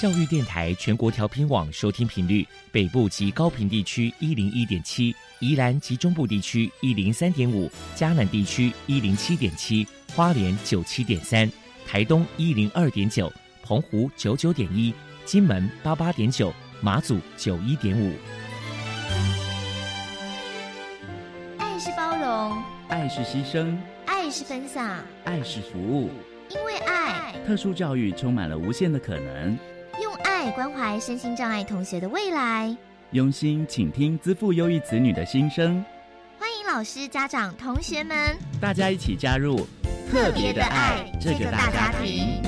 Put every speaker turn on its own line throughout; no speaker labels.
教育电台全国调频网收听频率：北部及高频地区一零一点七，宜兰及中部地区一零三点五，嘉南地区一零七点七，花莲九七点三，台东一零二点九，澎湖九九点一，金门八八点九，马祖九一点五。
爱是包容，
爱是牺牲，
爱是分享，
爱是服务。
因为爱，
特殊教育充满了无限的可能。
关怀身心障碍同学的未来，
用心倾听资赋优异子女的心声。
欢迎老师、家长、同学们，
大家一起加入
特别的爱这个大家庭。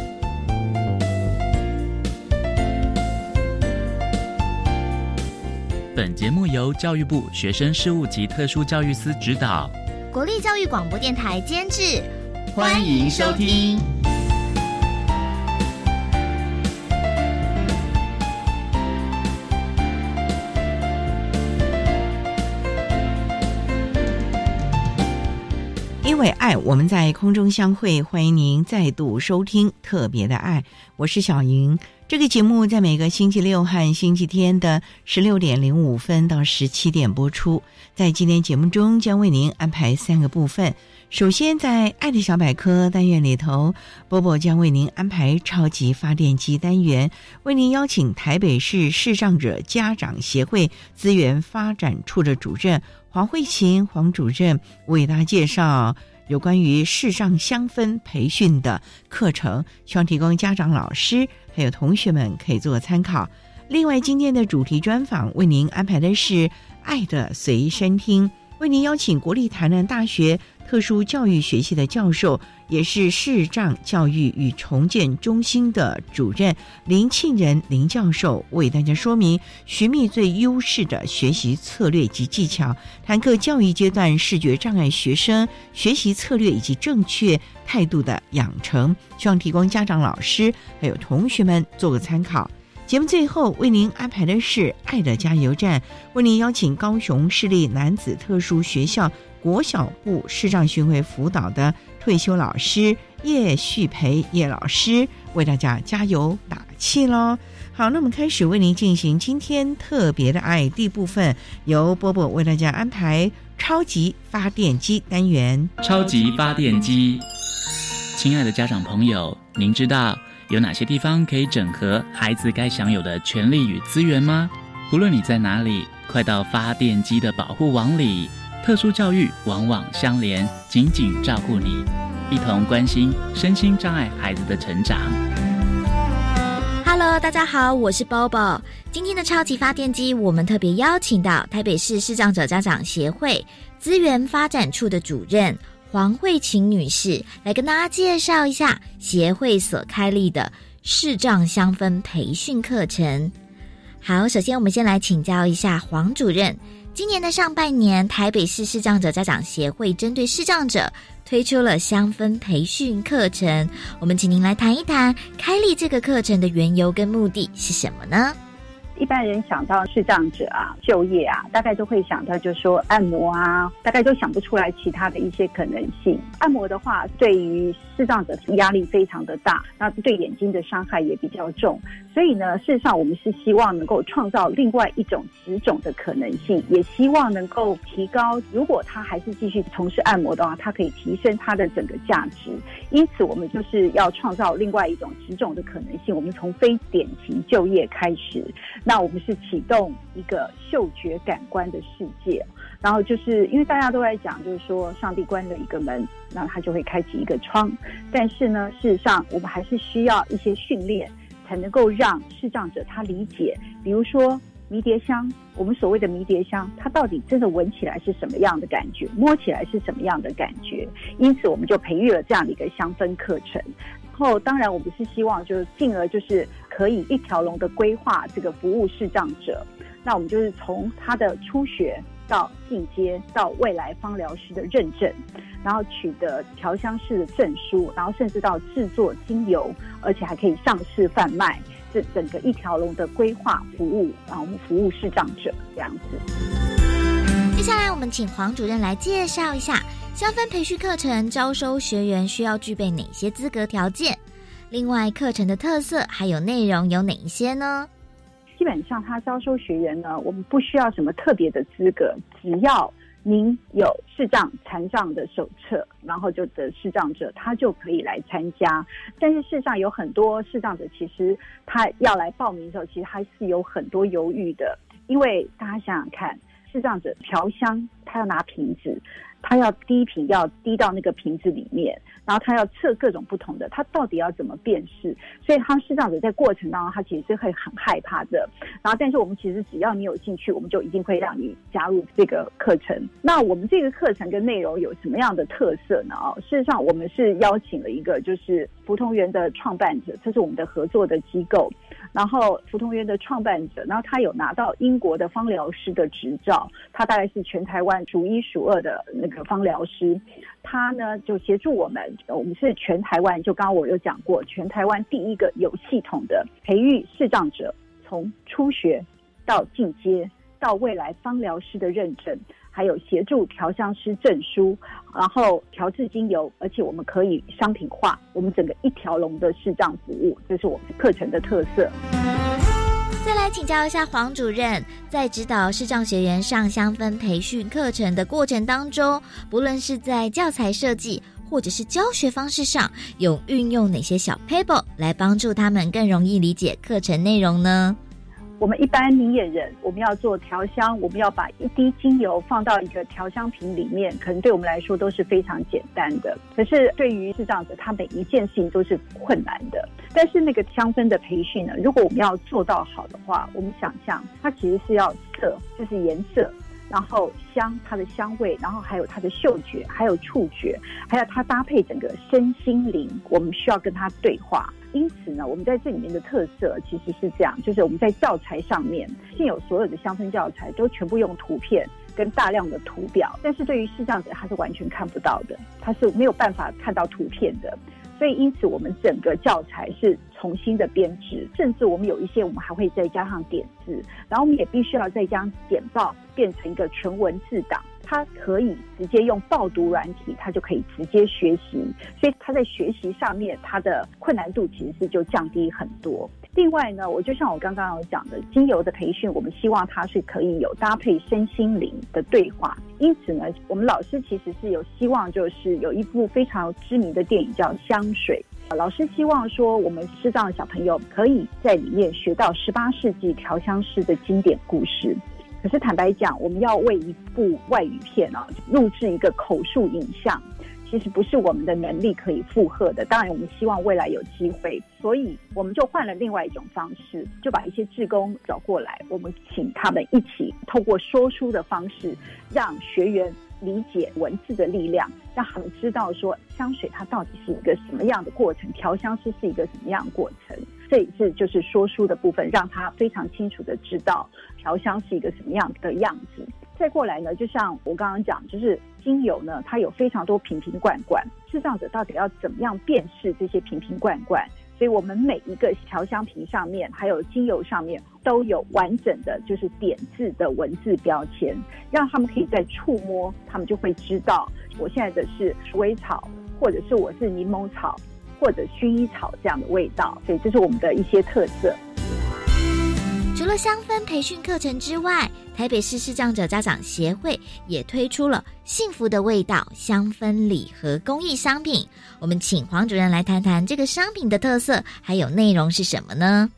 本节目由教育部学生事务及特殊教育司指导，
国立教育广播电台监制。
欢迎收听。
因为爱，我们在空中相会。欢迎您再度收听《特别的爱》，我是小莹。这个节目在每个星期六和星期天的十六点零五分到十七点播出。在今天节目中，将为您安排三个部分。首先，在“爱的小百科”单元里头，波波将为您安排超级发电机单元，为您邀请台北市视障者家长协会资源发展处的主任黄慧琴黄主任为大家介绍有关于世上香氛培训的课程，希望提供家长、老师还有同学们可以做参考。另外，今天的主题专访为您安排的是“爱的随身听”，为您邀请国立台南大学。特殊教育学系的教授，也是视障教育与重建中心的主任林庆仁林教授，为大家说明寻觅最优势的学习策略及技巧，谈各教育阶段视觉障碍学生学习策略以及正确态度的养成，希望提供家长、老师还有同学们做个参考。节目最后为您安排的是“爱的加油站”，为您邀请高雄市立男子特殊学校。国小部视障巡回辅导的退休老师叶旭培叶老师为大家加油打气喽！好，那我们开始为您进行今天特别的爱第一部分，由波波为大家安排超级发电机单元。
超级发电机，亲爱的家长朋友，您知道有哪些地方可以整合孩子该享有的权利与资源吗？不论你在哪里，快到发电机的保护网里。特殊教育往往相连，紧紧照顾你，一同关心身心障碍孩子的成长。
Hello，大家好，我是 Bobo。今天的超级发电机，我们特别邀请到台北市视障者家长协会资源发展处的主任黄慧琴女士，来跟大家介绍一下协会所开立的视障香氛培训课程。好，首先我们先来请教一下黄主任。今年的上半年，台北市视障者家长协会针对视障者推出了香氛培训课程。我们请您来谈一谈开立这个课程的缘由跟目的是什么呢？
一般人想到视障者啊，就业啊，大概都会想到就是说按摩啊，大概都想不出来其他的一些可能性。按摩的话，对于视障者压力非常的大，那对眼睛的伤害也比较重。所以呢，事实上我们是希望能够创造另外一种职种的可能性，也希望能够提高，如果他还是继续从事按摩的话，他可以提升他的整个价值。因此，我们就是要创造另外一种职种的可能性。我们从非典型就业开始。那我们是启动一个嗅觉感官的世界，然后就是因为大家都在讲，就是说上帝关了一个门，那他就会开启一个窗。但是呢，事实上我们还是需要一些训练，才能够让视障者他理解。比如说迷迭香，我们所谓的迷迭香，它到底真的闻起来是什么样的感觉，摸起来是什么样的感觉？因此，我们就培育了这样的一个香氛课程。然后，当然我们是希望，就是进而就是。可以一条龙的规划这个服务视障者，那我们就是从他的初学到进阶到未来芳疗师的认证，然后取得调香师的证书，然后甚至到制作精油，而且还可以上市贩卖，这整个一条龙的规划服务，然后服务视障者这样子。
接下来我们请黄主任来介绍一下香氛培训课程招收学员需要具备哪些资格条件。另外，课程的特色还有内容有哪一些呢？
基本上，他招收学员呢，我们不需要什么特别的资格，只要您有视障残障的手册，然后就得视障者，他就可以来参加。但是，事实上有很多视障者，其实他要来报名的时候，其实还是有很多犹豫的，因为大家想想看，视障者调香，他要拿瓶子。他要滴瓶要滴到那个瓶子里面，然后他要测各种不同的，他到底要怎么辨识？所以他是这样子，在过程当中，他其实是会很害怕的。然后，但是我们其实只要你有兴趣，我们就一定会让你加入这个课程。那我们这个课程跟内容有什么样的特色呢？啊，事实上，我们是邀请了一个就是福同园的创办者，这是我们的合作的机构。然后，福同园的创办者，然后他有拿到英国的芳疗师的执照，他大概是全台湾数一数二的那个芳疗师。他呢就协助我们，我们是全台湾，就刚刚我有讲过，全台湾第一个有系统的培育视障者，从初学到进阶到未来芳疗师的认证。还有协助调香师证书，然后调制精油，而且我们可以商品化，我们整个一条龙的视障服务，这是我们课程的特色。
再来请教一下黄主任，在指导视障学员上香氛培训课程的过程当中，不论是在教材设计或者是教学方式上，有运用哪些小 paper 来帮助他们更容易理解课程内容呢？
我们一般明眼人，我们要做调香，我们要把一滴精油放到一个调香瓶里面，可能对我们来说都是非常简单的。可是对于是这样子，他每一件事情都是困难的。但是那个香氛的培训呢，如果我们要做到好的话，我们想象它其实是要色，就是颜色。然后香，它的香味，然后还有它的嗅觉，还有触觉，还有它搭配整个身心灵，我们需要跟它对话。因此呢，我们在这里面的特色其实是这样，就是我们在教材上面，现有所有的香氛教材都全部用图片跟大量的图表，但是对于视障者他是完全看不到的，他是没有办法看到图片的。所以，因此我们整个教材是重新的编制，甚至我们有一些我们还会再加上点字，然后我们也必须要再将点报变成一个纯文字档，它可以直接用报读软体，它就可以直接学习，所以它在学习上面它的困难度其实是就降低很多。另外呢，我就像我刚刚有讲的，精油的培训，我们希望它是可以有搭配身心灵的对话。因此呢，我们老师其实是有希望，就是有一部非常知名的电影叫《香水》。老师希望说，我们视障的小朋友可以在里面学到十八世纪调香师的经典故事。可是坦白讲，我们要为一部外语片啊录制一个口述影像。其实不是我们的能力可以负荷的。当然，我们希望未来有机会，所以我们就换了另外一种方式，就把一些志工找过来，我们请他们一起透过说书的方式，让学员理解文字的力量，让他们知道说香水它到底是一个什么样的过程，调香师是一个什么样的过程。这一次就是说书的部分，让他非常清楚的知道调香是一个什么样的样子。再过来呢，就像我刚刚讲，就是精油呢，它有非常多瓶瓶罐罐，制造者到底要怎么样辨识这些瓶瓶罐罐？所以我们每一个调香瓶上面，还有精油上面都有完整的，就是点字的文字标签，让他们可以在触摸，他们就会知道我现在的是鼠尾草，或者是我是柠檬草，或者薰衣草这样的味道。所以这是我们的一些特色。
除了香氛培训课程之外，台北市视障者家长协会也推出了“幸福的味道”香氛礼盒公益商品。我们请黄主任来谈谈这个商品的特色，还有内容是什么呢？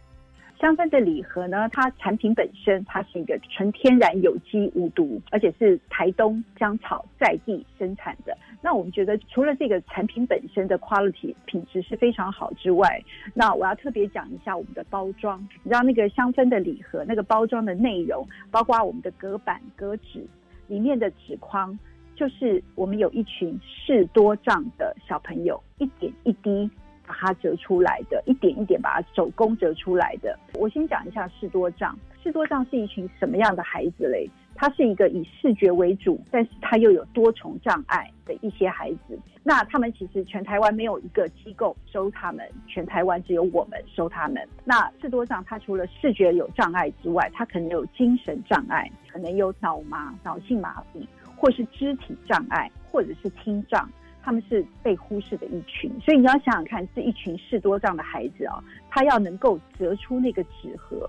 香氛的礼盒呢，它产品本身它是一个纯天然有机无毒，而且是台东香草在地生产的。那我们觉得，除了这个产品本身的 quality 品质是非常好之外，那我要特别讲一下我们的包装。你知道那个香氛的礼盒，那个包装的内容，包括我们的隔板、隔纸里面的纸框，就是我们有一群视多障的小朋友，一点一滴把它折出来的，一点一点把它手工折出来的。我先讲一下视多障，视多障是一群什么样的孩子嘞？他是一个以视觉为主，但是他又有多重障碍的一些孩子。那他们其实全台湾没有一个机构收他们，全台湾只有我们收他们。那视多障他除了视觉有障碍之外，他可能有精神障碍，可能有脑麻、脑性麻痹，或是肢体障碍，或者是听障。他们是被忽视的一群。所以你要想想看，这一群士多这样的孩子啊，他要能够折出那个纸盒，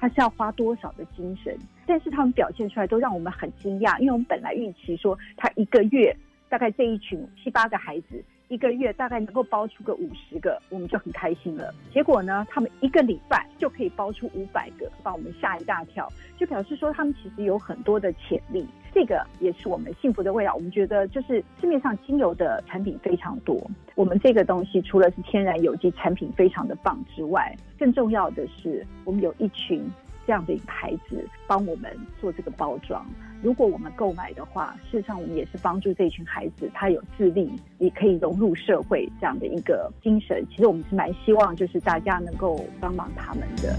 他是要花多少的精神？但是他们表现出来都让我们很惊讶，因为我们本来预期说他一个月大概这一群七八个孩子。一个月大概能够包出个五十个，我们就很开心了。结果呢，他们一个礼拜就可以包出五百个，把我们吓一大跳，就表示说他们其实有很多的潜力。这个也是我们幸福的味道。我们觉得，就是市面上精油的产品非常多，我们这个东西除了是天然有机产品非常的棒之外，更重要的是我们有一群这样的一个牌子帮我们做这个包装。如果我们购买的话，事实上我们也是帮助这群孩子，他有自立，也可以融入社会这样的一个精神。其实我们是蛮希望，就是大家能够帮忙他们的。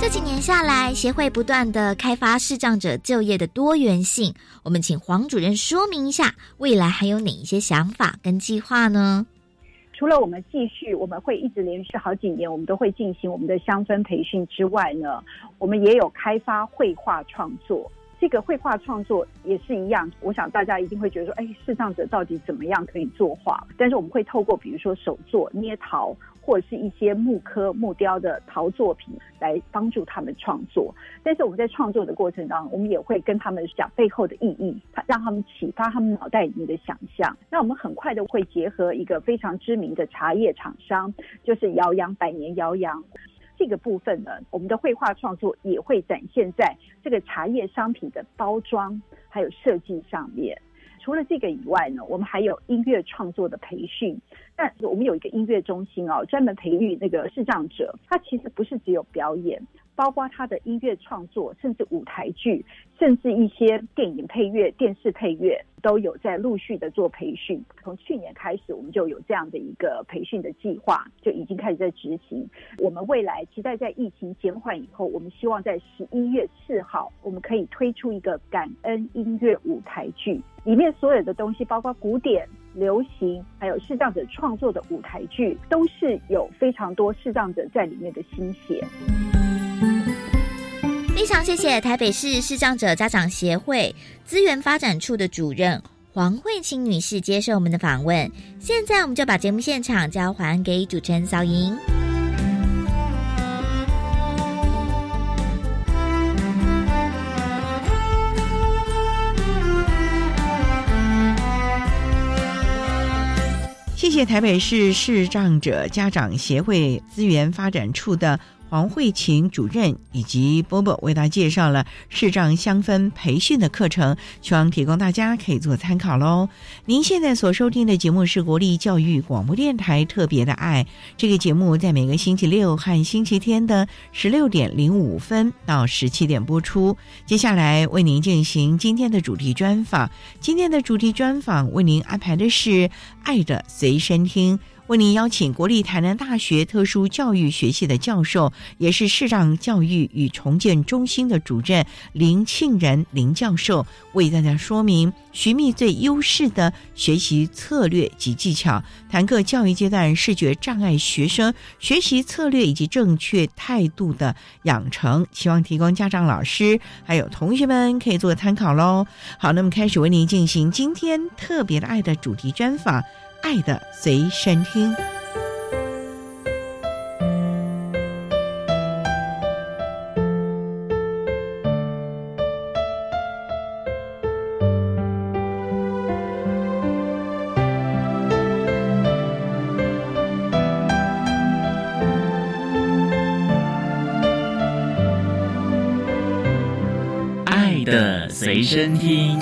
这几年下来，协会不断的开发视障者就业的多元性。我们请黄主任说明一下，未来还有哪一些想法跟计划呢？
除了我们继续，我们会一直连续好几年，我们都会进行我们的乡村培训之外呢，我们也有开发绘画创作。这个绘画创作也是一样，我想大家一定会觉得说，哎，视障者到底怎么样可以作画？但是我们会透过比如说手作、捏陶，或者是一些木刻、木雕的陶作品来帮助他们创作。但是我们在创作的过程当中，我们也会跟他们讲背后的意义，让他们启发他们脑袋里面的想象。那我们很快的会结合一个非常知名的茶叶厂商，就是姚洋百年姚洋。这个部分呢，我们的绘画创作也会展现在这个茶叶商品的包装还有设计上面。除了这个以外呢，我们还有音乐创作的培训。那我们有一个音乐中心哦，专门培育那个视障者。它其实不是只有表演。包括他的音乐创作，甚至舞台剧，甚至一些电影配乐、电视配乐，都有在陆续的做培训。从去年开始，我们就有这样的一个培训的计划，就已经开始在执行。我们未来期待在疫情减缓以后，我们希望在十一月四号，我们可以推出一个感恩音乐舞台剧，里面所有的东西，包括古典、流行，还有视障者创作的舞台剧，都是有非常多视障者在里面的心血。
非常谢谢台北市视障者家长协会资源发展处的主任黄慧清女士接受我们的访问。现在我们就把节目现场交还给主持人小莹。
谢谢台北市视障者家长协会资源发展处的。黄慧琴主任以及波波为大家介绍了视障香氛培训的课程，希望提供大家可以做参考喽。您现在所收听的节目是国立教育广播电台特别的爱，这个节目在每个星期六和星期天的十六点零五分到十七点播出。接下来为您进行今天的主题专访，今天的主题专访为您安排的是《爱的随身听》。为您邀请国立台南大学特殊教育学系的教授，也是视障教育与重建中心的主任林庆仁林教授，为大家说明寻觅最优势的学习策略及技巧，谈各教育阶段视觉障碍学生学习策略以及正确态度的养成，希望提供家长、老师还有同学们可以做参考喽。好，那么开始为您进行今天特别的爱的主题专访。爱的随身听，
爱的随身听。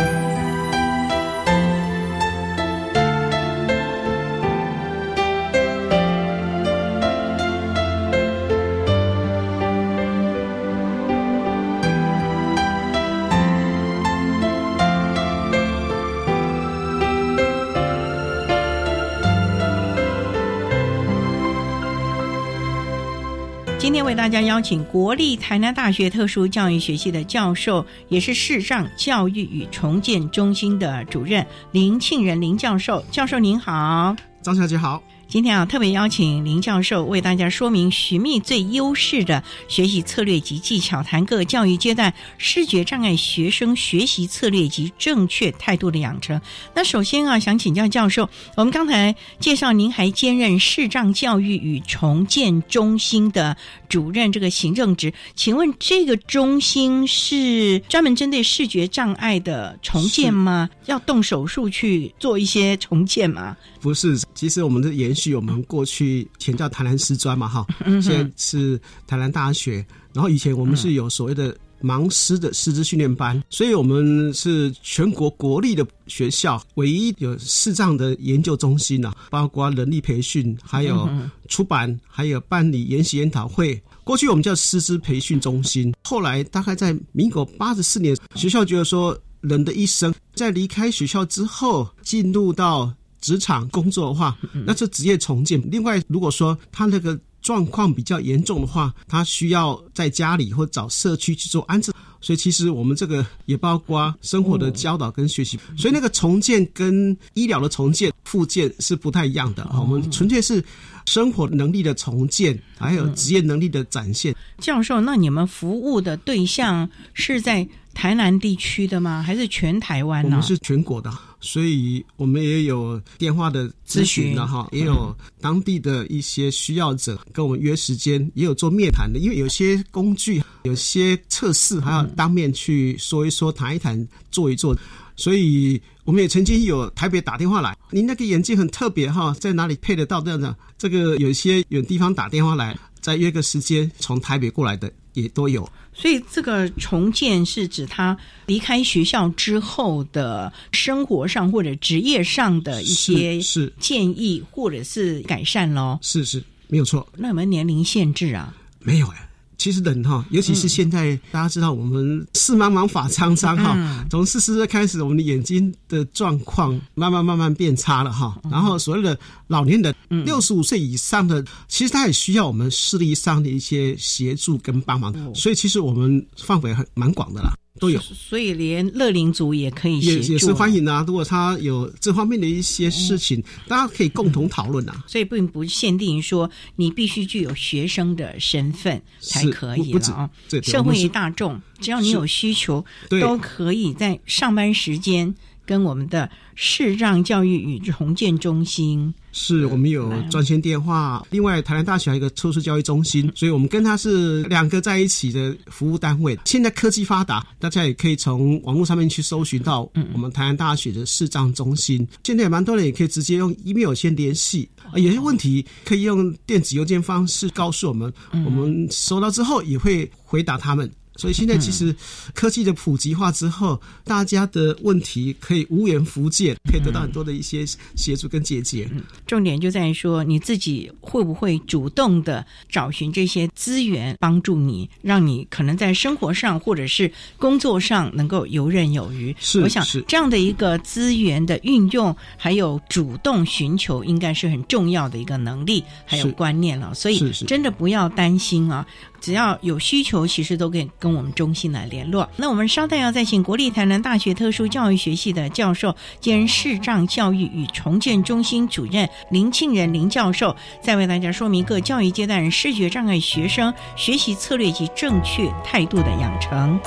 大家邀请国立台南大学特殊教育学系的教授，也是视障教育与重建中心的主任林庆仁林教授。教授您好，
张小姐好。
今天啊，特别邀请林教授为大家说明寻觅最优势的学习策略及技巧，谈各教育阶段视觉障碍学生学习策略及正确态度的养成。那首先啊，想请教教授，我们刚才介绍您还兼任视障教育与重建中心的主任这个行政职，请问这个中心是专门针对视觉障碍的重建吗？要动手术去做一些重建吗？
不是，其实我们的延续我们过去前叫台南师专嘛，哈，现在是台南大学。然后以前我们是有所谓的盲师的师资训练班，所以我们是全国国立的学校唯一有视障的研究中心啊，包括人力培训，还有出版，还有办理研习研讨会。过去我们叫师资培训中心，后来大概在民国八十四年，学校觉得说人的一生在离开学校之后进入到。职场工作的话，那是职业重建。另外，如果说他那个状况比较严重的话，他需要在家里或找社区去做安置。所以，其实我们这个也包括生活的教导跟学习。所以，那个重建跟医疗的重建、复健是不太一样的。我们纯粹是生活能力的重建，还有职业能力的展现。
教授，那你们服务的对象是在台南地区的吗？还是全台湾呢？
我们是全国的。所以我们也有电话的咨询的哈，也有当地的一些需要者跟我们约时间，也有做面谈的。因为有些工具、有些测试还要当面去说一说、谈一谈、做一做。所以我们也曾经有台北打电话来，您那个眼镜很特别哈，在哪里配得到这样的？这个有些远地方打电话来，再约个时间从台北过来的也都有。
所以，这个重建是指他离开学校之后的生活上或者职业上的一些
是
建议或者是改善喽。
是是，没有错。
那有没有年龄限制啊？
没有哎。其实人哈，尤其是现在大家知道，我们视茫茫法苍苍哈，从四十岁开始，我们的眼睛的状况慢慢慢慢变差了哈。然后所谓的老年人，六十五岁以上的，其实他也需要我们视力上的一些协助跟帮忙。所以其实我们范围很蛮广的啦。都有，
所以连乐龄族也可以
也也是欢迎啊。如果他有这方面的一些事情，大家可以共同讨论啊。
所以并不限定于说你必须具有学生的身份才可以了啊。社会大众只要你有需求，都可以在上班时间跟我们的视障教育与重建中心。
是我们有专线电话，另外台南大学还有一个特殊教育中心，所以我们跟他是两个在一起的服务单位。现在科技发达，大家也可以从网络上面去搜寻到我们台南大学的视障中心。现在也蛮多人也可以直接用 email 先联系，有些问题可以用电子邮件方式告诉我们，我们收到之后也会回答他们。所以现在其实科技的普及化之后，大家的问题可以无缘福建，可以得到很多的一些协助跟解决。
重点就在于说，你自己会不会主动的找寻这些资源，帮助你，让你可能在生活上或者是工作上能够游刃有余。
是，
我想这样的一个资源的运用，还有主动寻求，应该是很重要的一个能力还有观念了。所以真的不要担心啊。只要有需求，其实都可以跟我们中心来联络。那我们稍待要再请国立台南大学特殊教育学系的教授兼视障教育与重建中心主任林庆仁林教授，再为大家说明各教育阶段视觉障碍学生学习策略及正确态度的养成。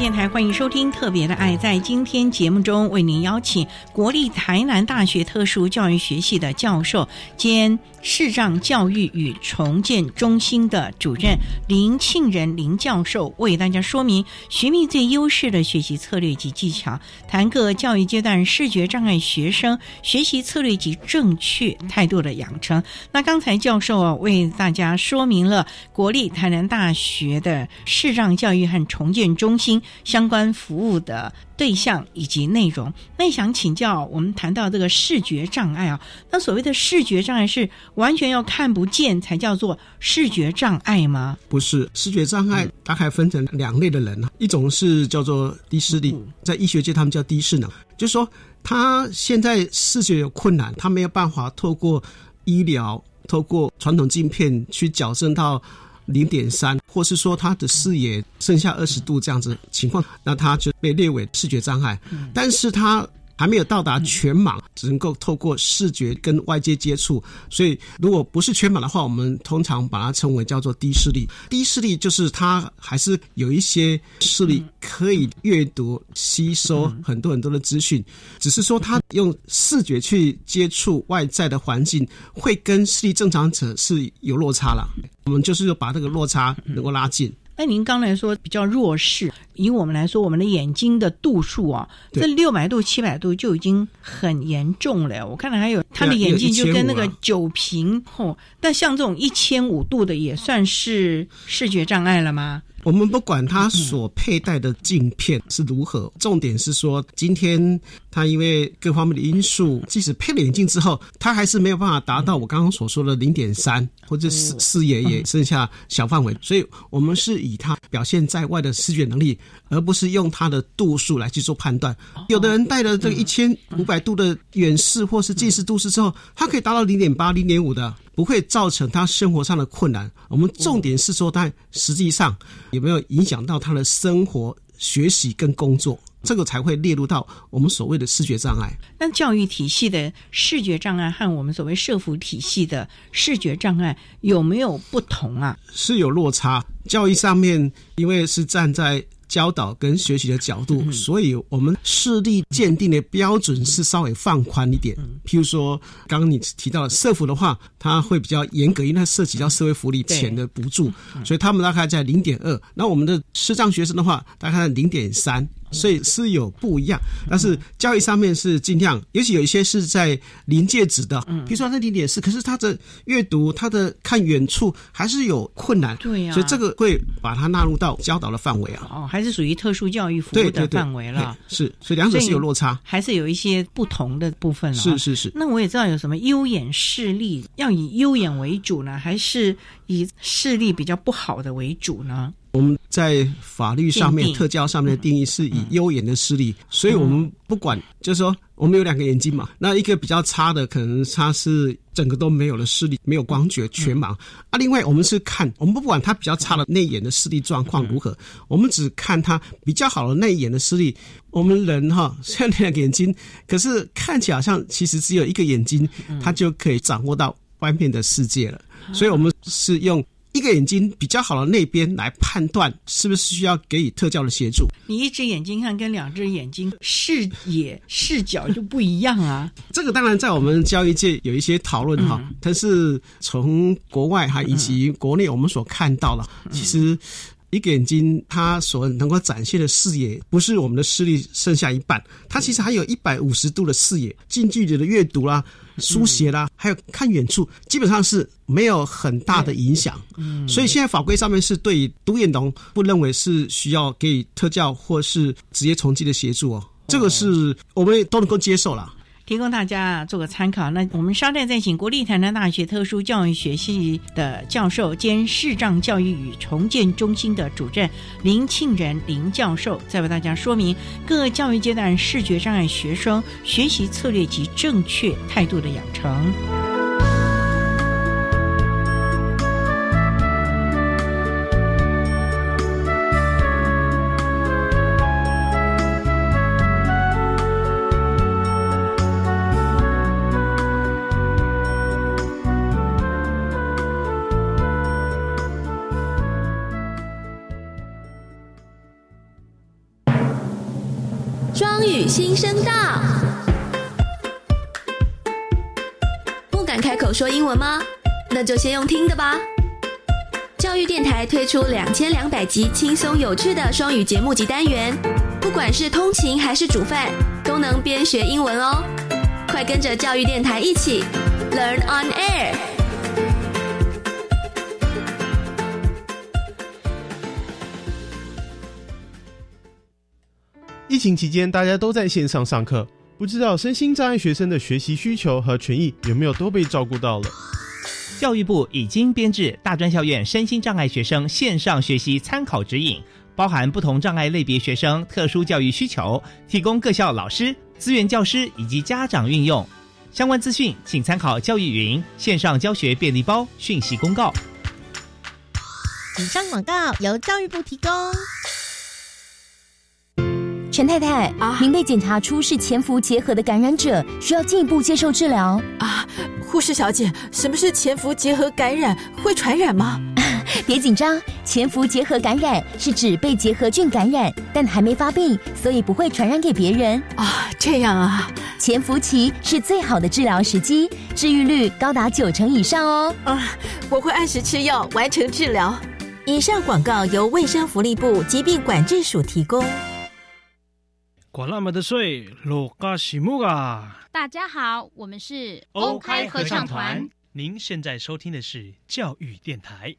电台，欢迎收听《特别的爱》。在今天节目中，为您邀请国立台南大学特殊教育学系的教授兼视障教育与重建中心的主任林庆仁林教授，为大家说明学密最优势的学习策略及技巧，谈各教育阶段视觉障碍学生学习策略及正确态度的养成。那刚才教授啊，为大家说明了国立台南大学的视障教育和重建中心相关服务的对象以及内容。那想请教，我们谈到这个视觉障碍啊，那所谓的视觉障碍是完全要看不见才叫做视觉障碍吗？
不是，视觉障碍大概分成两类的人一种是叫做低视力，在医学界他们叫低视能，就是说他现在视觉有困难，他没有办法透过医疗、透过传统镜片去矫正到。零点三，或是说他的视野剩下二十度这样子情况，那他就被列为视觉障碍。但是他。还没有到达全盲，只能够透过视觉跟外界接触。所以，如果不是全盲的话，我们通常把它称为叫做低视力。低视力就是它还是有一些视力可以阅读、吸收很多很多的资讯，只是说他用视觉去接触外在的环境，会跟视力正常者是有落差了。我们就是把这个落差能够拉近。
那您刚才说比较弱势，以我们来说，我们的眼睛的度数啊，这六百度、七百度就已经很严重了。我看到还有他的眼镜就跟那个酒瓶哦，但像这种一千五度的也算是视觉障碍了吗？
我们不管他所佩戴的镜片是如何，重点是说，今天他因为各方面的因素，即使配了眼镜之后，他还是没有办法达到我刚刚所说的零点三，或者视视野也剩下小范围。所以，我们是以他表现在外的视觉能力，而不是用他的度数来去做判断。有的人戴了这个一千五百度的远视或是近视度数之后，他可以达到零点八、零点五的。不会造成他生活上的困难。我们重点是说，他实际上有没有影响到他的生活、学习跟工作，这个才会列入到我们所谓的视觉障碍。
那教育体系的视觉障碍和我们所谓社福体系的视觉障碍有没有不同啊？
是有落差。教育上面，因为是站在。教导跟学习的角度，所以我们视力鉴定的标准是稍微放宽一点。譬如说，刚刚你提到社福的话，它会比较严格，因为它涉及到社会福利钱的补助，所以他们大概在零点二。那我们的视障学生的话，大概在零点三。所以是有不一样，但是教育上面是尽量，尤其有一些是在临界值的，比如说那零点四，可是他的阅读、他的看远处还是有困难，
对呀，
所以这个会把它纳入到教导的范围啊。
哦，还是属于特殊教育服务的范围了。
是，所以两者是有落差，
还是有一些不同的部分了。
是是是。
那我也知道有什么优眼视力，要以优眼为主呢，还是以视力比较不好的为主呢？
我们在法律上面、特教上面的定义是以优眼的视力，所以我们不管，就是说我们有两个眼睛嘛，那一个比较差的，可能他是整个都没有了视力，没有光觉，全盲啊。另外，我们是看，我们不管他比较差的内眼的视力状况如何，我们只看他比较好的内眼的视力。我们人哈，虽然两个眼睛，可是看起来好像其实只有一个眼睛，它就可以掌握到外面的世界了。所以我们是用。一个眼睛比较好的那边来判断是不是需要给予特教的协助。
你一只眼睛看跟两只眼睛视野视角就不一样啊。
这个当然在我们教育界有一些讨论哈，但是从国外哈以及国内我们所看到了，其实一个眼睛它所能够展现的视野，不是我们的视力剩下一半，它其实还有一百五十度的视野，近距离的阅读啦。书写啦，还有看远处，基本上是没有很大的影响。嗯，所以现在法规上面是对独眼龙不认为是需要给予特教或是职业重击的协助哦，这个是我们都能够接受了。
提供大家做个参考。那我们稍待再请国立台南大学特殊教育学系的教授兼视障教育与重建中心的主任林庆仁林教授，再为大家说明各教育阶段视觉障碍学生学习策略及正确态度的养成。
新声道，不敢开口说英文吗？那就先用听的吧。教育电台推出两千两百集轻松有趣的双语节目及单元，不管是通勤还是煮饭，都能边学英文哦。快跟着教育电台一起 Learn on Air。
疫情期间，大家都在线上上课，不知道身心障碍学生的学习需求和权益有没有都被照顾到了？
教育部已经编制大专校院身心障碍学生线上学习参考指引，包含不同障碍类别学生特殊教育需求，提供各校老师、资源教师以及家长运用。相关资讯请参考教育云线上教学便利包讯息公告。
以上广告由教育部提供。
陈太太啊，您被检查出是潜伏结核的感染者，需要进一步接受治疗
啊。护士小姐，什么是潜伏结核感染？会传染吗？
别紧张，潜伏结核感染是指被结核菌感染，但还没发病，所以不会传染给别人
啊。这样啊，
潜伏期是最好的治疗时机，治愈率高达九成以上哦。
啊，我会按时吃药，完成治疗。
以上广告由卫生福利部疾病管制署提供。
管那么的水，罗嘎西木啊！
大家好，我们是
欧开合唱团。
您现在收听的是教育电台。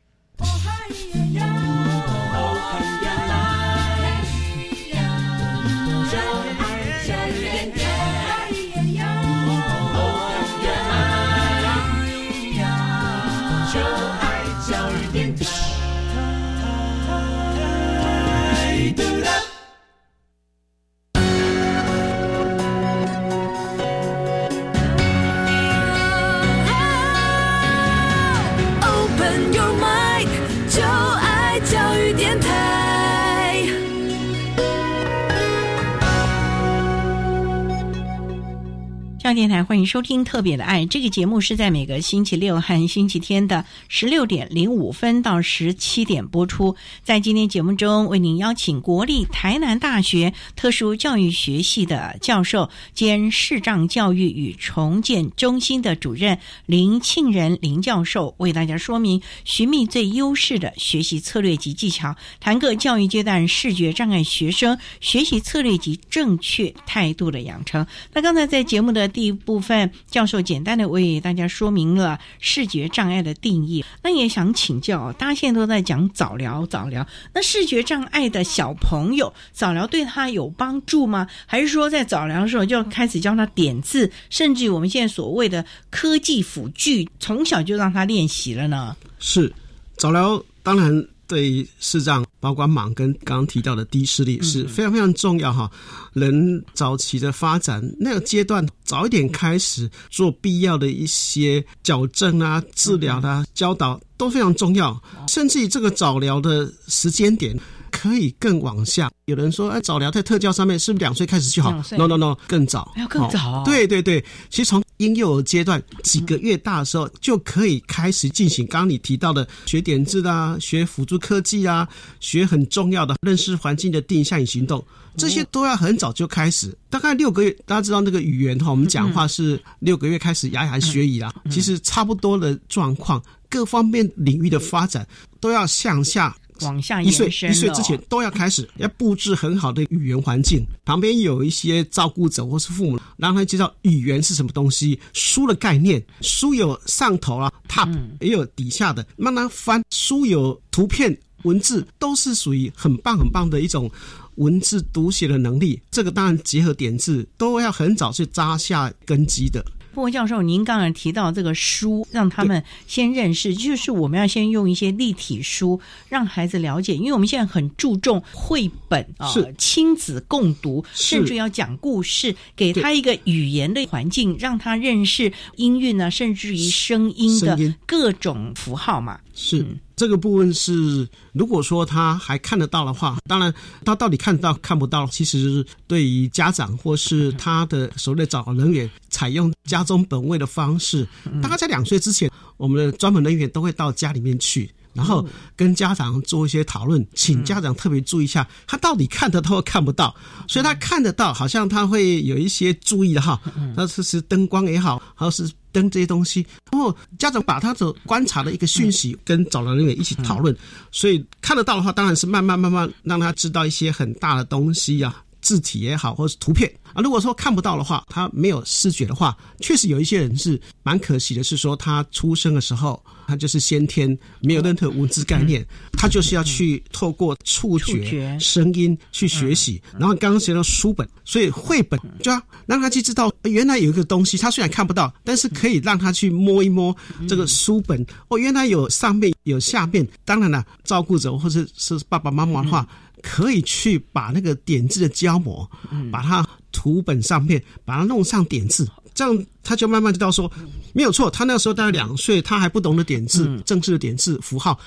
电台欢迎收听《特别的爱》这个节目，是在每个星期六和星期天的十六点零五分到十七点播出。在今天节目中，为您邀请国立台南大学特殊教育学系的教授兼视障教育与重建中心的主任林庆仁林教授，为大家说明寻觅最优势的学习策略及技巧，谈个教育阶段视觉障碍学生学习策略及正确态度的养成。那刚才在节目的第一部分，教授简单的为大家说明了视觉障碍的定义。那也想请教，大家现在都在讲早疗，早疗。那视觉障碍的小朋友，早疗对他有帮助吗？还是说在早疗的时候就开始教他点字，甚至于我们现在所谓的科技辅具，从小就让他练习了呢？
是早疗，当然。对视障，包括盲跟刚刚提到的低视力是非常非常重要哈。人早期的发展那个阶段，早一点开始做必要的一些矫正啊、治疗啊、教导都非常重要。甚至于这个早疗的时间点可以更往下。有人说，哎，早疗在特教上面是不是两岁开始就好？No No No，更早，
要更早。
对对对，其实从婴幼儿阶段几个月大的时候就可以开始进行。刚刚你提到的学点字啊，学辅助科技啊，学很重要的认识环境的定向与行动，这些都要很早就开始。大概六个月，大家知道那个语言哈，我们讲话是六个月开始牙牙学语啦。其实差不多的状况，各方面领域的发展都要向下。
往下
一岁一岁之前都要开始要布置很好的语言环境，旁边有一些照顾者或是父母，让他知道语言是什么东西，书的概念，书有上头啊，top 也有底下的，慢慢翻，书有图片文字，都是属于很棒很棒的一种文字读写的能力。这个当然结合点字，都要很早去扎下根基的。
傅教授，您刚才提到这个书，让他们先认识，就是我们要先用一些立体书，让孩子了解，因为我们现在很注重绘本啊，亲子共读，甚至要讲故事，给他一个语言的环境，让他认识音韵呢，甚至于声音的各种符号嘛。
是这个部分是，如果说他还看得到的话，当然他到底看得到看不到，其实对于家长或是他的所谓的找人员，采用家中本位的方式，大概在两岁之前，我们的专门人员都会到家里面去。然后跟家长做一些讨论，请家长特别注意一下，他到底看得到或看不到。所以他看得到，好像他会有一些注意的哈，那是是灯光也好，还是灯这些东西。然后家长把他的观察的一个讯息跟找了人员一起讨论，所以看得到的话，当然是慢慢慢慢让他知道一些很大的东西啊。字体也好，或是图片啊，如果说看不到的话，他没有视觉的话，确实有一些人是蛮可惜的。是说他出生的时候，他就是先天没有任何文字概念，他就是要去透过触觉、声音去学习。然后刚刚提到书本，所以绘本就要让他去知道，原来有一个东西，他虽然看不到，但是可以让他去摸一摸这个书本。哦，原来有上面有下面。当然了，照顾者或者是爸爸妈妈的话。可以去把那个点字的胶膜，把它图本上面把它弄上点字，这样他就慢慢知道说没有错。他那个时候大概两岁，他还不懂得点字，正式的点字符号。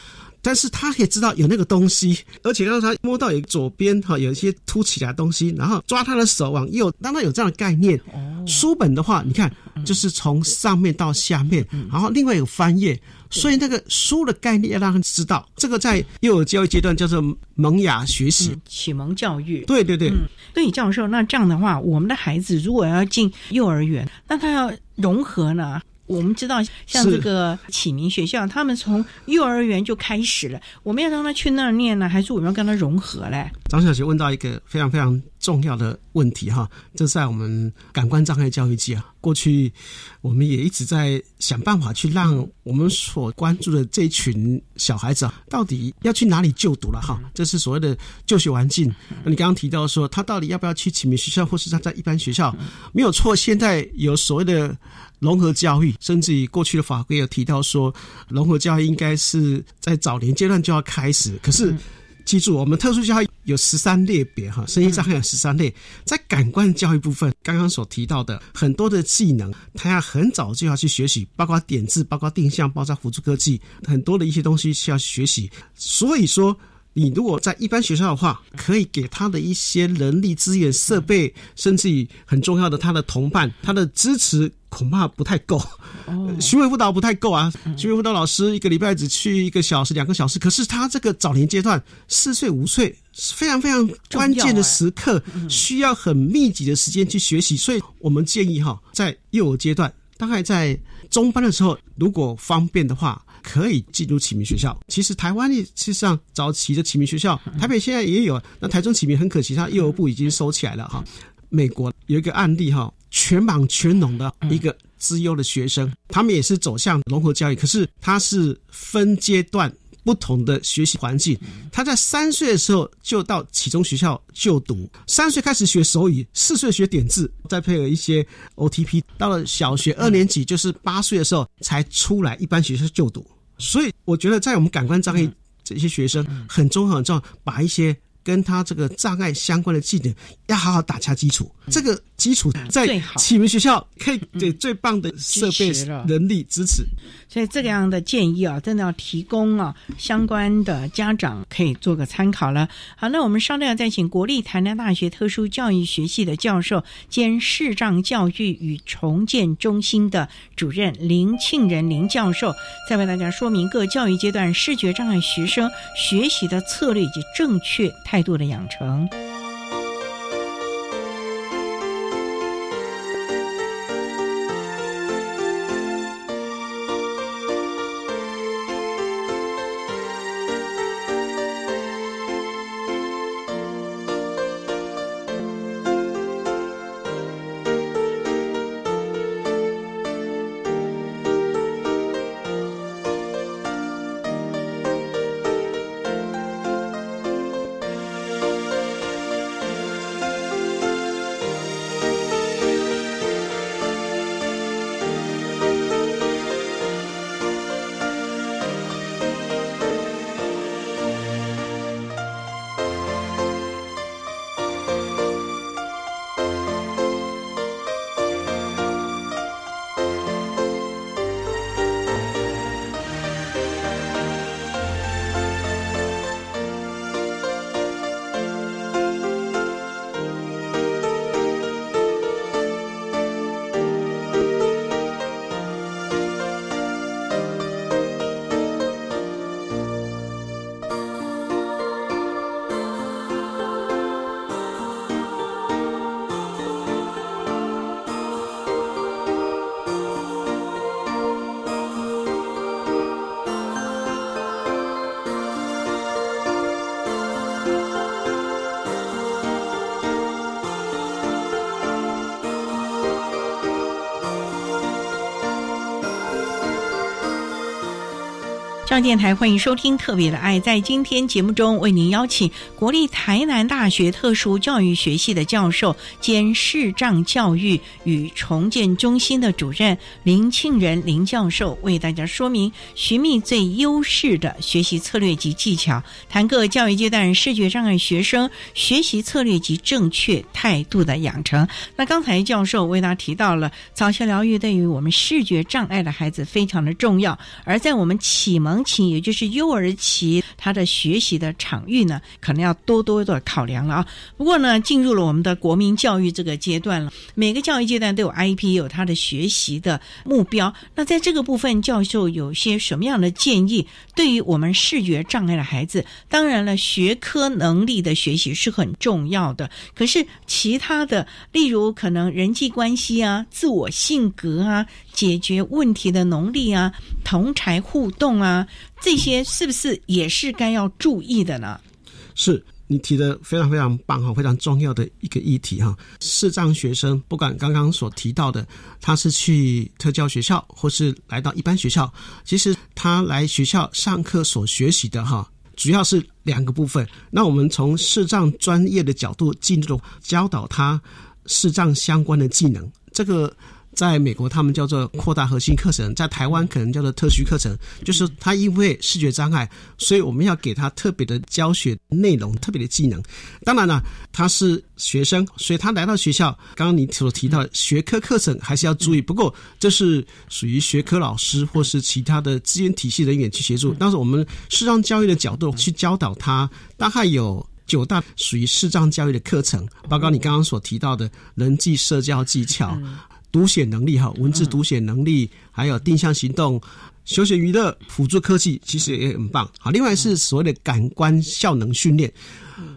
但是他可以知道有那个东西，而且让他摸到有左边哈有一些凸起来的东西，然后抓他的手往右，让他有这样的概念。书本的话，你看就是从上面到下面，然后另外有翻页，所以那个书的概念要让他知道。这个在幼儿教育阶段叫做萌芽学习、
启蒙教育。
对对对，
对教授，那这样的话，我们的孩子如果要进幼儿园，那他要融合呢？我们知道，像这个启明学校，他们从幼儿园就开始了。我们要让他去那儿念呢，还是我们要跟他融合嘞？
张小姐问到一个非常非常重要的问题哈，这在我们感官障碍教育界啊，过去我们也一直在想办法去让我们所关注的这群小孩子啊，到底要去哪里就读了哈？这是所谓的就学环境。那你刚刚提到说，他到底要不要去启明学校，或是他在一般学校？没有错，现在有所谓的。融合教育，甚至于过去的法规有提到说，融合教育应该是在早年阶段就要开始。可是，记住，我们特殊教育有十三类别哈，声音障碍有十三类，在感官教育部分，刚刚所提到的很多的技能，他要很早就要去学习，包括点字，包括定向，包括辅助科技，很多的一些东西需要学习。所以说。你如果在一般学校的话，可以给他的一些人力资源、设备，甚至于很重要的他的同伴，他的支持恐怕不太够。行为辅导不太够啊，行为辅导老师一个礼拜只去一个小时、两个小时。可是他这个早年阶段，四岁、五岁是非常非常关键的时刻，需要很密集的时间去学习。所以我们建议哈，在幼儿阶段，大概在中班的时候，如果方便的话。可以进入启明学校。其实台湾事实上早期的启明学校，台北现在也有。那台中启明很可惜，它幼儿部已经收起来了哈。美国有一个案例哈，全盲全聋的一个资优的学生，他们也是走向融合教育，可是他是分阶段。不同的学习环境，他在三岁的时候就到启中学校就读，三岁开始学手语，四岁学点字，再配合一些 OTP，到了小学二年级，就是八岁的时候才出来一般学校就读。所以我觉得，在我们感官障碍这些学生，很重要很重要，把一些跟他这个障碍相关的技能要好好打下基础。这个基础在启明学校可以给最棒的设备、人力支持。
所以这样的建议啊，真的要提供啊，相关的家长可以做个参考了。好，那我们稍后要再请国立台南大学特殊教育学系的教授兼视障教育与重建中心的主任林庆仁林教授，再为大家说明各教育阶段视觉障碍学生学习的策略以及正确态度的养成。上电台欢迎收听《特别的爱》。在今天节目中，为您邀请国立台南大学特殊教育学系的教授兼视障教育与重建中心的主任林庆仁林教授，为大家说明寻觅最优势的学习策略及技巧，谈各教育阶段视觉障碍学生学习策略及正确态度的养成。那刚才教授为大家提到了早期疗愈对于我们视觉障碍的孩子非常的重要，而在我们启蒙期，也就是幼儿期，他的学习的场域呢，可能要多多的考量了啊。不过呢，进入了我们的国民教育这个阶段了，每个教育阶段都有 IEP，有他的学习的目标。那在这个部分，教授有些什么样的建议？对于我们视觉障碍的孩子，当然了，学科能力的学习是很重要的。可是其他的，例如可能人际关系啊、自我性格啊、解决问题的能力啊、同才互动啊。这些是不是也是该要注意的呢？
是你提的非常非常棒哈，非常重要的一个议题哈。视障学生不管刚刚所提到的，他是去特教学校或是来到一般学校，其实他来学校上课所学习的哈，主要是两个部分。那我们从视障专业的角度进入教导他视障相关的技能，这个。在美国，他们叫做扩大核心课程；在台湾，可能叫做特需课程。就是他因为视觉障碍，所以我们要给他特别的教学内容、特别的技能。当然了，他是学生，所以他来到学校，刚刚你所提到学科课程还是要注意。不过，这是属于学科老师或是其他的资源体系人员去协助。但是，我们视障教育的角度去教导他，大概有九大属于视障教育的课程，包括你刚刚所提到的人际社交技巧。读写能力哈，文字读写能力，还有定向行动、休闲娱乐、辅助科技，其实也很棒。好，另外是所谓的感官效能训练，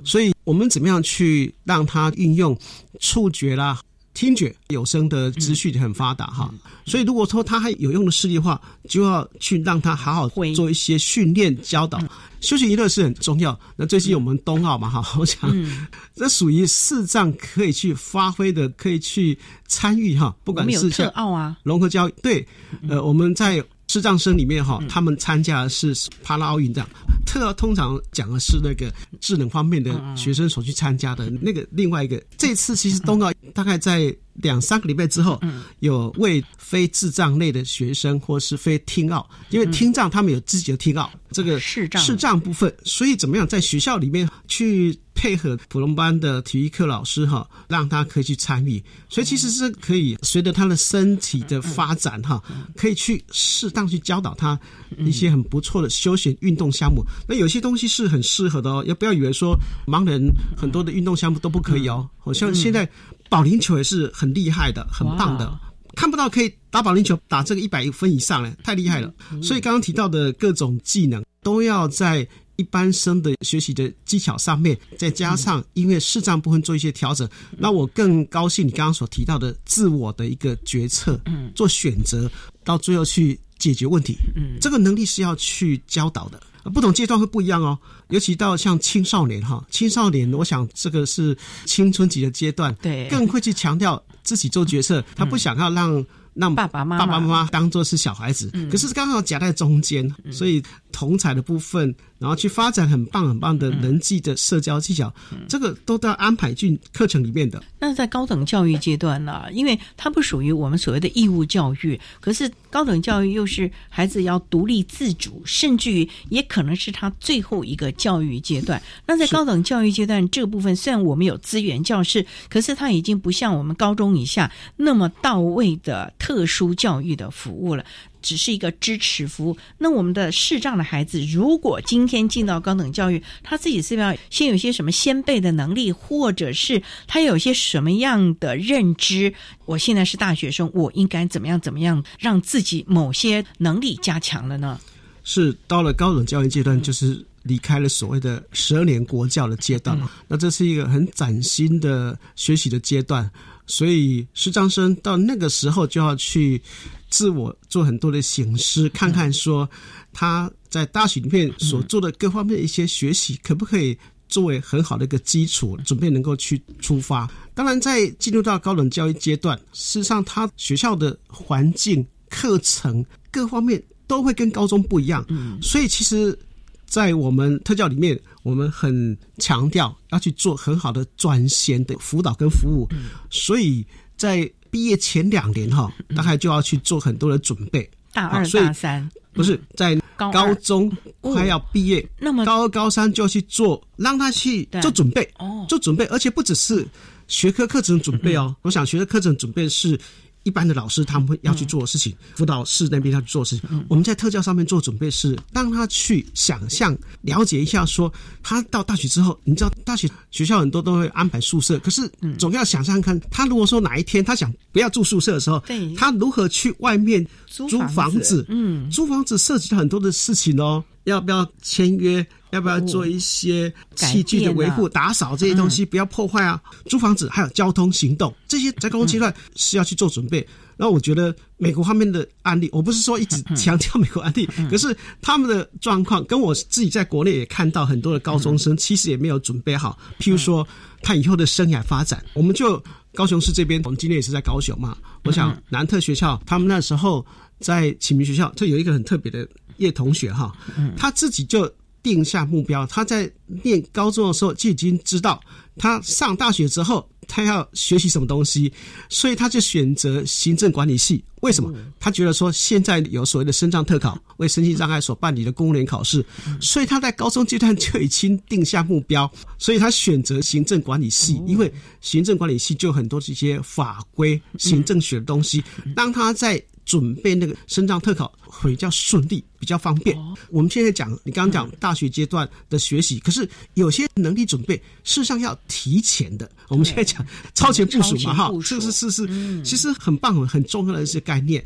所以我们怎么样去让它运用触觉啦？听觉有声的资讯很发达哈，所以如果说他还有用的视力话，就要去让他好好做一些训练教导。休闲娱乐是很重要。那最近我们冬奥嘛哈，我想 这属于视障可以去发挥的，可以去参与哈。不管是
特奥啊，
融合教育对，呃，我们在视障生里面哈，他们参加的是帕拉奥运这样。特奥通常讲的是那个智能方面的学生所去参加的那个另外一个。这次其实冬奥大概在两三个礼拜之后，有为非智障类的学生或是非听奥，因为听障他们有自己的听奥，这个
视障。
视障部分，所以怎么样在学校里面去配合普通班的体育课老师哈，让他可以去参与。所以其实是可以随着他的身体的发展哈，可以去适当去教导他一些很不错的休闲运动项目。那有些东西是很适合的哦，也不要以为说盲人很多的运动项目都不可以哦？好像现在保龄球也是很厉害的，很棒的。看不到可以打保龄球，打这个一百分以上嘞，太厉害了。所以刚刚提到的各种技能，都要在一般生的学习的技巧上面，再加上因为视障部分做一些调整。那我更高兴你刚刚所提到的自我的一个决策，嗯，做选择，到最后去解决问题，嗯，这个能力是要去教导的。不同阶段会不一样哦，尤其到像青少年哈，青少年，我想这个是青春期的阶段，
对，
更会去强调自己做决策，他不想要让让
爸爸妈
妈爸爸妈妈当做是小孩子，可是刚好夹在中间，所以同彩的部分。然后去发展很棒很棒的人际的社交技巧，这个都要安排进课程里面的。
那在高等教育阶段呢？因为它不属于我们所谓的义务教育，可是高等教育又是孩子要独立自主，甚至于也可能是他最后一个教育阶段。那在高等教育阶段这个部分，虽然我们有资源教室，可是它已经不像我们高中以下那么到位的特殊教育的服务了。只是一个支持服务。那我们的视障的孩子，如果今天进到高等教育，他自己是不是要先有些什么先辈的能力，或者是他有些什么样的认知？我现在是大学生，我应该怎么样怎么样让自己某些能力加强了呢？
是到了高等教育阶段，就是离开了所谓的十二年国教的阶段那这是一个很崭新的学习的阶段，所以视障生到那个时候就要去。自我做很多的醒思，看看说他在大学里面所做的各方面的一些学习，可不可以作为很好的一个基础，准备能够去出发。当然，在进入到高等教育阶段，事实上他学校的环境、课程各方面都会跟高中不一样。嗯，所以其实，在我们特教里面，我们很强调要去做很好的转衔的辅导跟服务。嗯，所以在毕业前两年哈，大概就要去做很多的准备。
大二、大三
不是在高中快要毕业，
那么
高二、高三就要去做，让他去做准备哦，做准备，而且不只是学科课程准备哦。我想学科课程准备是。一般的老师他们会要去做的事情，辅导室那边要去做事情。我们在特教上面做准备是让他去想象、了解一下，说他到大学之后，你知道大学学校很多都会安排宿舍，可是总要想象看，他如果说哪一天他想不要住宿舍的时候，他如何去外面租房子？嗯，租房子涉及到很多的事情哦。要不要签约？要不要做一些器具的维护、打扫这些东西？不要破坏啊！租房子还有交通行动这些，在高中阶段是要去做准备。然后我觉得美国方面的案例，我不是说一直强调美国案例，可是他们的状况跟我自己在国内也看到很多的高中生其实也没有准备好。譬如说他以后的生涯发展，我们就高雄市这边，我们今天也是在高雄嘛。我想南特学校他们那时候在启明学校，这有一个很特别的。叶同学哈，他自己就定下目标。他在念高中的时候就已经知道，他上大学之后他要学习什么东西，所以他就选择行政管理系。为什么？他觉得说现在有所谓的身障特考，为身心障碍所办理的公务员考试，所以他在高中阶段就已经定下目标，所以他选择行政管理系，因为行政管理系就很多这些法规、行政学的东西，当他在。准备那个升障特考会比较顺利，比较方便。我们现在讲，你刚刚讲大学阶段的学习，可是有些能力准备事实上要提前的。我们现在讲超前部署嘛，哈，是是是是，其实很棒很重要的一些概念。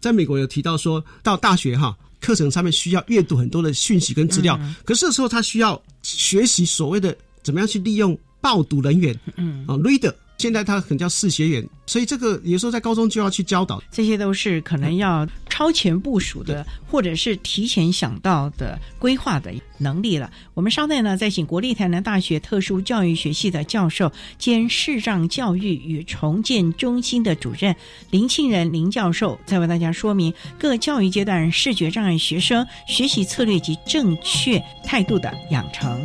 在美国有提到说到大学哈课程上面需要阅读很多的讯息跟资料，可是这时候他需要学习所谓的怎么样去利用报读人员，嗯啊，reader。现在他很叫视学员，所以这个有时候在高中就要去教导，
这些都是可能要超前部署的，或者是提前想到的规划的能力了。我们稍待呢，再请国立台南大学特殊教育学系的教授兼视障教育与重建中心的主任林庆仁林教授，再为大家说明各教育阶段视觉障碍学生学习策略及正确态度的养成。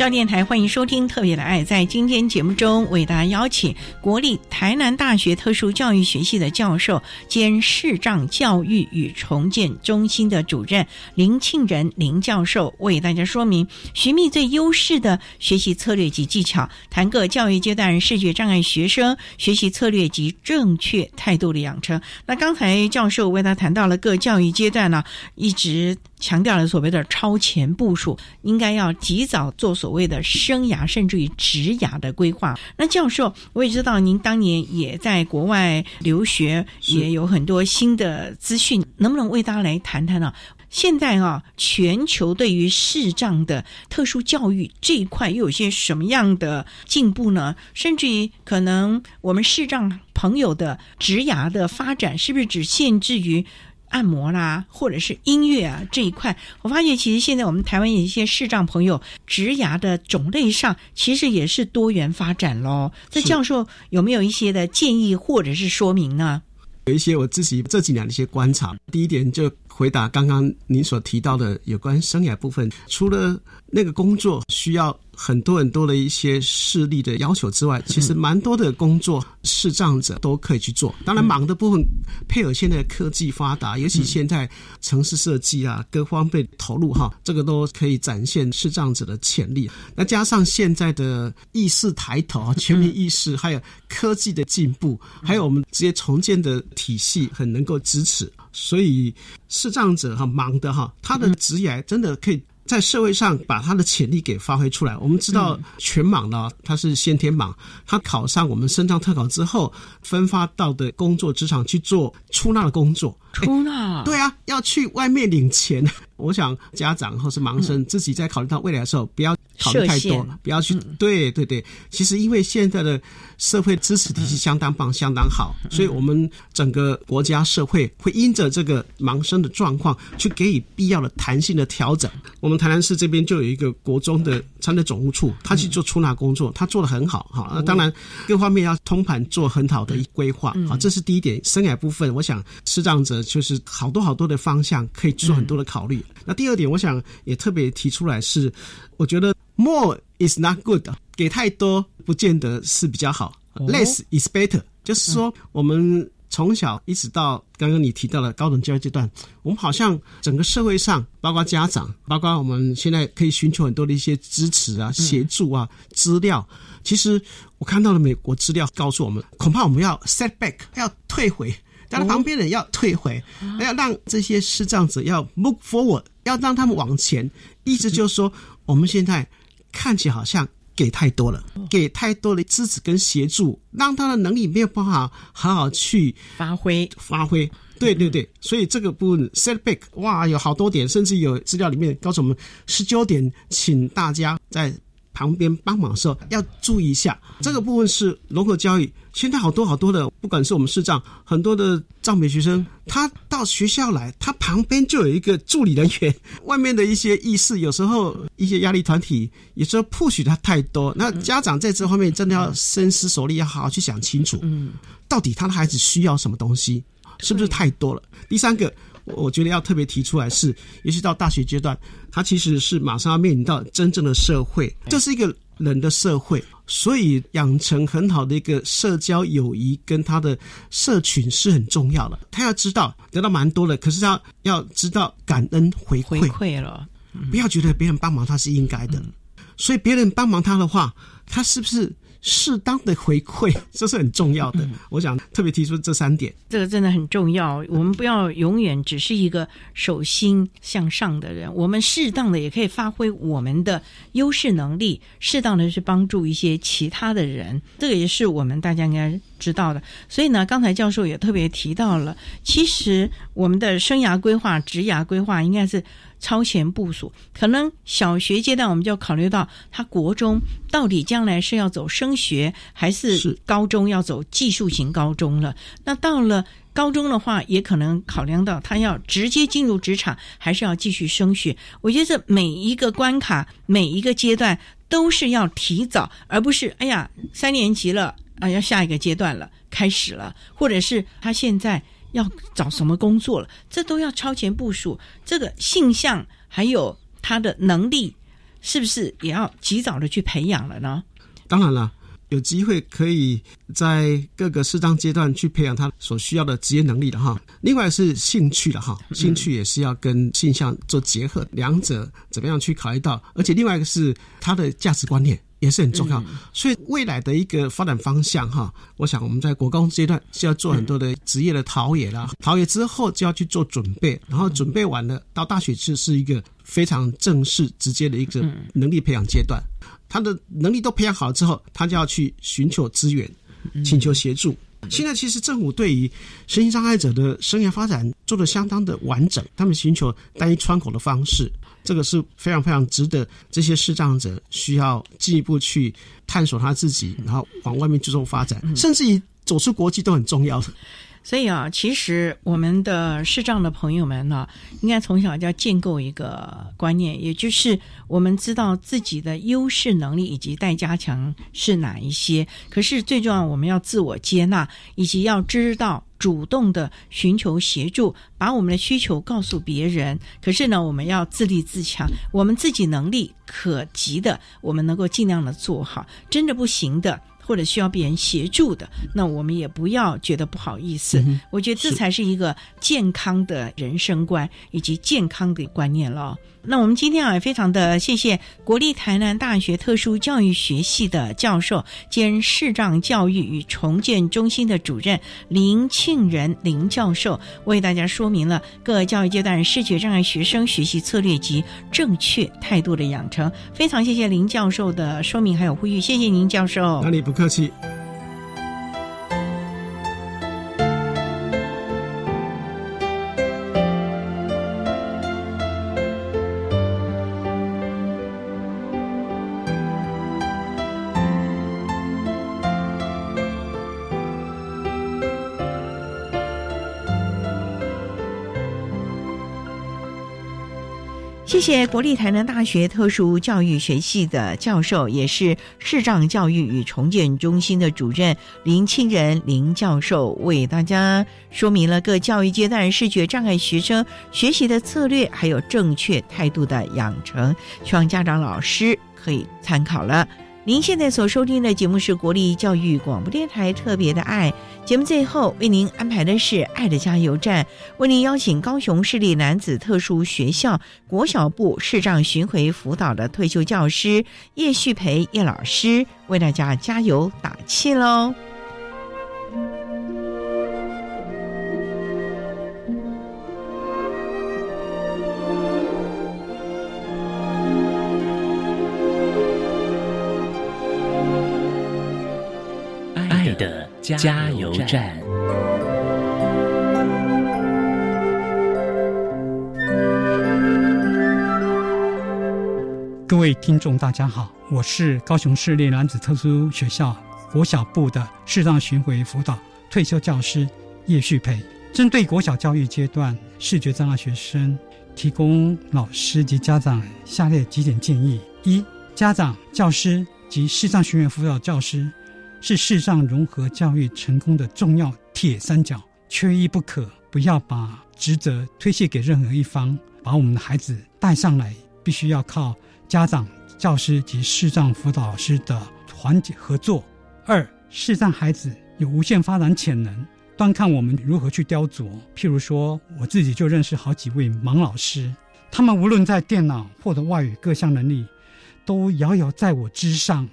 教电台欢迎收听特别的爱，在今天节目中为大家邀请国立台南大学特殊教育学系的教授兼视障教育与重建中心的主任林庆仁林教授，为大家说明寻觅最优势的学习策略及技巧，谈各教育阶段视觉障碍学生学习策略及正确态度的养成。那刚才教授为他谈到了各教育阶段呢，一直强调了所谓的超前部署，应该要及早做所。谓的生涯甚至于职涯的规划，那教授，我也知道您当年也在国外留学，也有很多新的资讯，能不能为大家来谈谈呢？现在啊，全球对于视障的特殊教育这一块又有些什么样的进步呢？甚至于可能我们视障朋友的职涯的发展，是不是只限制于？按摩啦，或者是音乐啊这一块，我发现其实现在我们台湾有一些视障朋友，植牙的种类上其实也是多元发展喽。这教授有没有一些的建议或者是说明呢？
有一些我自己这几年的一些观察，第一点就回答刚刚您所提到的有关生涯部分，除了那个工作需要。很多很多的一些视力的要求之外，其实蛮多的工作视障者都可以去做。当然，忙的部分配合现在科技发达，尤其现在城市设计啊，各方面投入哈，这个都可以展现视障者的潜力。那加上现在的意识抬头啊，全民意识，还有科技的进步，还有我们这些重建的体系很能够支持，所以视障者哈忙的哈，他的职业真的可以。在社会上把他的潜力给发挥出来。我们知道全盲呢，他是先天盲，他考上我们深藏特考之后，分发到的工作职场去做出纳的工作。
出纳？
对啊，要去外面领钱。我想家长或是盲生自己在考虑到未来的时候，不要考虑太多，不要去。对对对，其实因为现在的社会支持体系相当棒、相当好，所以我们整个国家社会会因着这个盲生的状况，去给予必要的弹性的调整。我们台南市这边就有一个国中的参的总务处，他去做出纳工作，他做的很好哈。那当然各方面要通盘做很好的规划好，这是第一点。生涯部分，我想视障者就是好多好多的方向可以做很多的考虑。那第二点，我想也特别提出来是，我觉得 more is not good，给太多不见得是比较好，less is better。就是说，我们从小一直到刚刚你提到的高等教育阶段，我们好像整个社会上，包括家长，包括我们现在可以寻求很多的一些支持啊、协助啊、资料。其实我看到了美国资料告诉我们，恐怕我们要 set back，要退回。但旁边人要退回，要让这些视障者要 move forward，要让他们往前。意思就是说，我们现在看起来好像给太多了，给太多的支持跟协助，让他的能力没有办法好好去
发挥
发挥。对对对，所以这个部分 setback，哇，有好多点，甚至有资料里面告诉我们十九点，请大家在。旁边帮忙的时候要注意一下，这个部分是融合教育。现在好多好多的，不管是我们视障，很多的藏美学生，他到学校来，他旁边就有一个助理人员。外面的一些意识，有时候一些压力团体，有时候 push 他太多。那家长在这方面真的要深思熟虑，要好好去想清楚，嗯，到底他的孩子需要什么东西，是不是太多了？第三个。我觉得要特别提出来是，尤其到大学阶段，他其实是马上要面临到真正的社会，这是一个人的社会，所以养成很好的一个社交友谊跟他的社群是很重要的。他要知道得到蛮多的，可是他要知道感恩回馈，
回馈了，
不要觉得别人帮忙他是应该的，所以别人帮忙他的话，他是不是？适当的回馈，这是很重要的。我想特别提出这三点，
这个真的很重要。我们不要永远只是一个手心向上的人，我们适当的也可以发挥我们的优势能力，适当的去帮助一些其他的人。这个也是我们大家应该知道的。所以呢，刚才教授也特别提到了，其实我们的生涯规划、职涯规划应该是。超前部署，可能小学阶段我们就考虑到他国中到底将来是要走升学，还是高中要走技术型高中了。那到了高中的话，也可能考量到他要直接进入职场，还是要继续升学。我觉得这每一个关卡，每一个阶段都是要提早，而不是哎呀三年级了啊，要下一个阶段了，开始了，或者是他现在。要找什么工作了？这都要超前部署。这个性向还有他的能力，是不是也要及早的去培养了呢？
当然了，有机会可以在各个适当阶段去培养他所需要的职业能力的哈。另外是兴趣的哈，兴趣也是要跟性向做结合，两者怎么样去考虑到？而且另外一个是他的价值观念。也是很重要，所以未来的一个发展方向哈，我想我们在国高中阶段是要做很多的职业的陶冶啦，陶冶之后就要去做准备，然后准备完了到大学去是一个非常正式直接的一个能力培养阶段，他的能力都培养好了之后，他就要去寻求资源，请求协助。现在其实政府对于身心障碍者的生涯发展做的相当的完整，他们寻求单一窗口的方式。这个是非常非常值得这些视障者需要进一步去探索他自己，然后往外面去做发展，甚至于走出国际都很重要的。
所以啊，其实我们的视障的朋友们呢，应该从小就要建构一个观念，也就是我们知道自己的优势能力以及待加强是哪一些。可是最重要，我们要自我接纳，以及要知道。主动的寻求协助，把我们的需求告诉别人。可是呢，我们要自立自强，我们自己能力可及的，我们能够尽量的做好。真的不行的，或者需要别人协助的，那我们也不要觉得不好意思。我觉得这才是一个健康的人生观以及健康的观念了。那我们今天啊，非常的谢谢国立台南大学特殊教育学系的教授兼视障教育与重建中心的主任林庆仁林教授，为大家说明了各教育阶段视觉障碍学生学习策略及正确态度的养成。非常谢谢林教授的说明还有呼吁，谢谢您教授。
哪里不客气。
谢谢国立台南大学特殊教育学系的教授，也是视障教育与重建中心的主任林清仁林教授，为大家说明了各教育阶段视觉障碍学生学习的策略，还有正确态度的养成，希望家长老师可以参考了。您现在所收听的节目是国立教育广播电台特别的爱节目，最后为您安排的是爱的加油站，为您邀请高雄市立男子特殊学校国小部视障巡回辅导的退休教师叶旭培叶老师为大家加油打气喽。
加油站。
各位听众，大家好，我是高雄市立男子特殊学校国小部的视障巡回辅导退休教师叶旭培，针对国小教育阶段视觉障碍学生，提供老师及家长下列几点建议：一、家长、教师及视障巡回辅导教师。是视障融合教育成功的重要铁三角，缺一不可。不要把职责推卸给任何一方，把我们的孩子带上来，必须要靠家长、教师及视障辅导师的团结合作。二，视障孩子有无限发展潜能，端看我们如何去雕琢。譬如说，我自己就认识好几位盲老师，他们无论在电脑或者外语各项能力，都遥遥在我之上，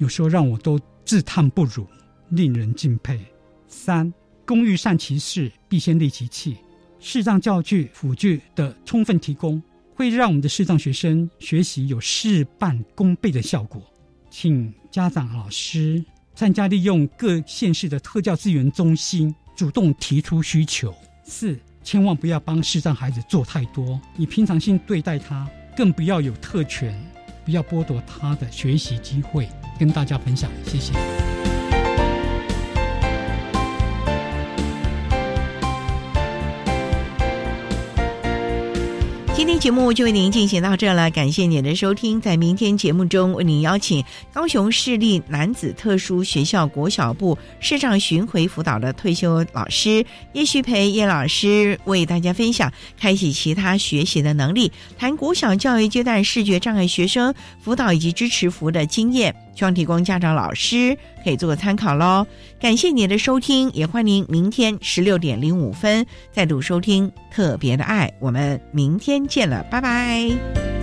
有时候让我都。自叹不如，令人敬佩。三，工欲善其事，必先利其器。视障教具辅具的充分提供，会让我们的视障学生学习有事半功倍的效果。请家长、老师参加利用各县市的特教资源中心，主动提出需求。四，千万不要帮视障孩子做太多，以平常心对待他，更不要有特权，不要剥夺他的学习机会。跟大家分享，谢谢。
今天节目就为您进行到这了，感谢您的收听。在明天节目中，为您邀请高雄市立男子特殊学校国小部视障巡回辅导的退休老师叶旭培叶老师，为大家分享开启其他学习的能力，谈国小教育阶段视觉障碍学生辅导以及支持服务的经验。希望提供家长、老师可以做个参考喽。感谢您的收听，也欢迎明天十六点零五分再度收听《特别的爱》，我们明天见了，拜拜。